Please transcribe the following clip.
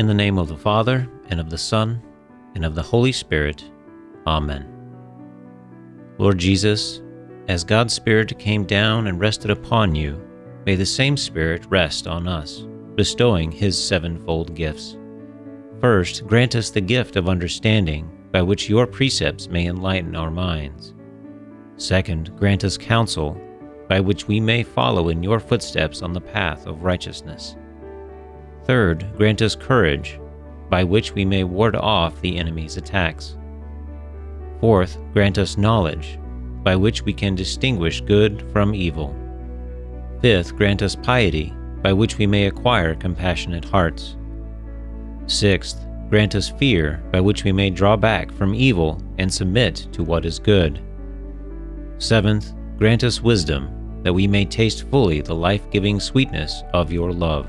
In the name of the Father, and of the Son, and of the Holy Spirit. Amen. Lord Jesus, as God's Spirit came down and rested upon you, may the same Spirit rest on us, bestowing his sevenfold gifts. First, grant us the gift of understanding, by which your precepts may enlighten our minds. Second, grant us counsel, by which we may follow in your footsteps on the path of righteousness. Third, grant us courage, by which we may ward off the enemy's attacks. Fourth, grant us knowledge, by which we can distinguish good from evil. Fifth, grant us piety, by which we may acquire compassionate hearts. Sixth, grant us fear, by which we may draw back from evil and submit to what is good. Seventh, grant us wisdom, that we may taste fully the life giving sweetness of your love.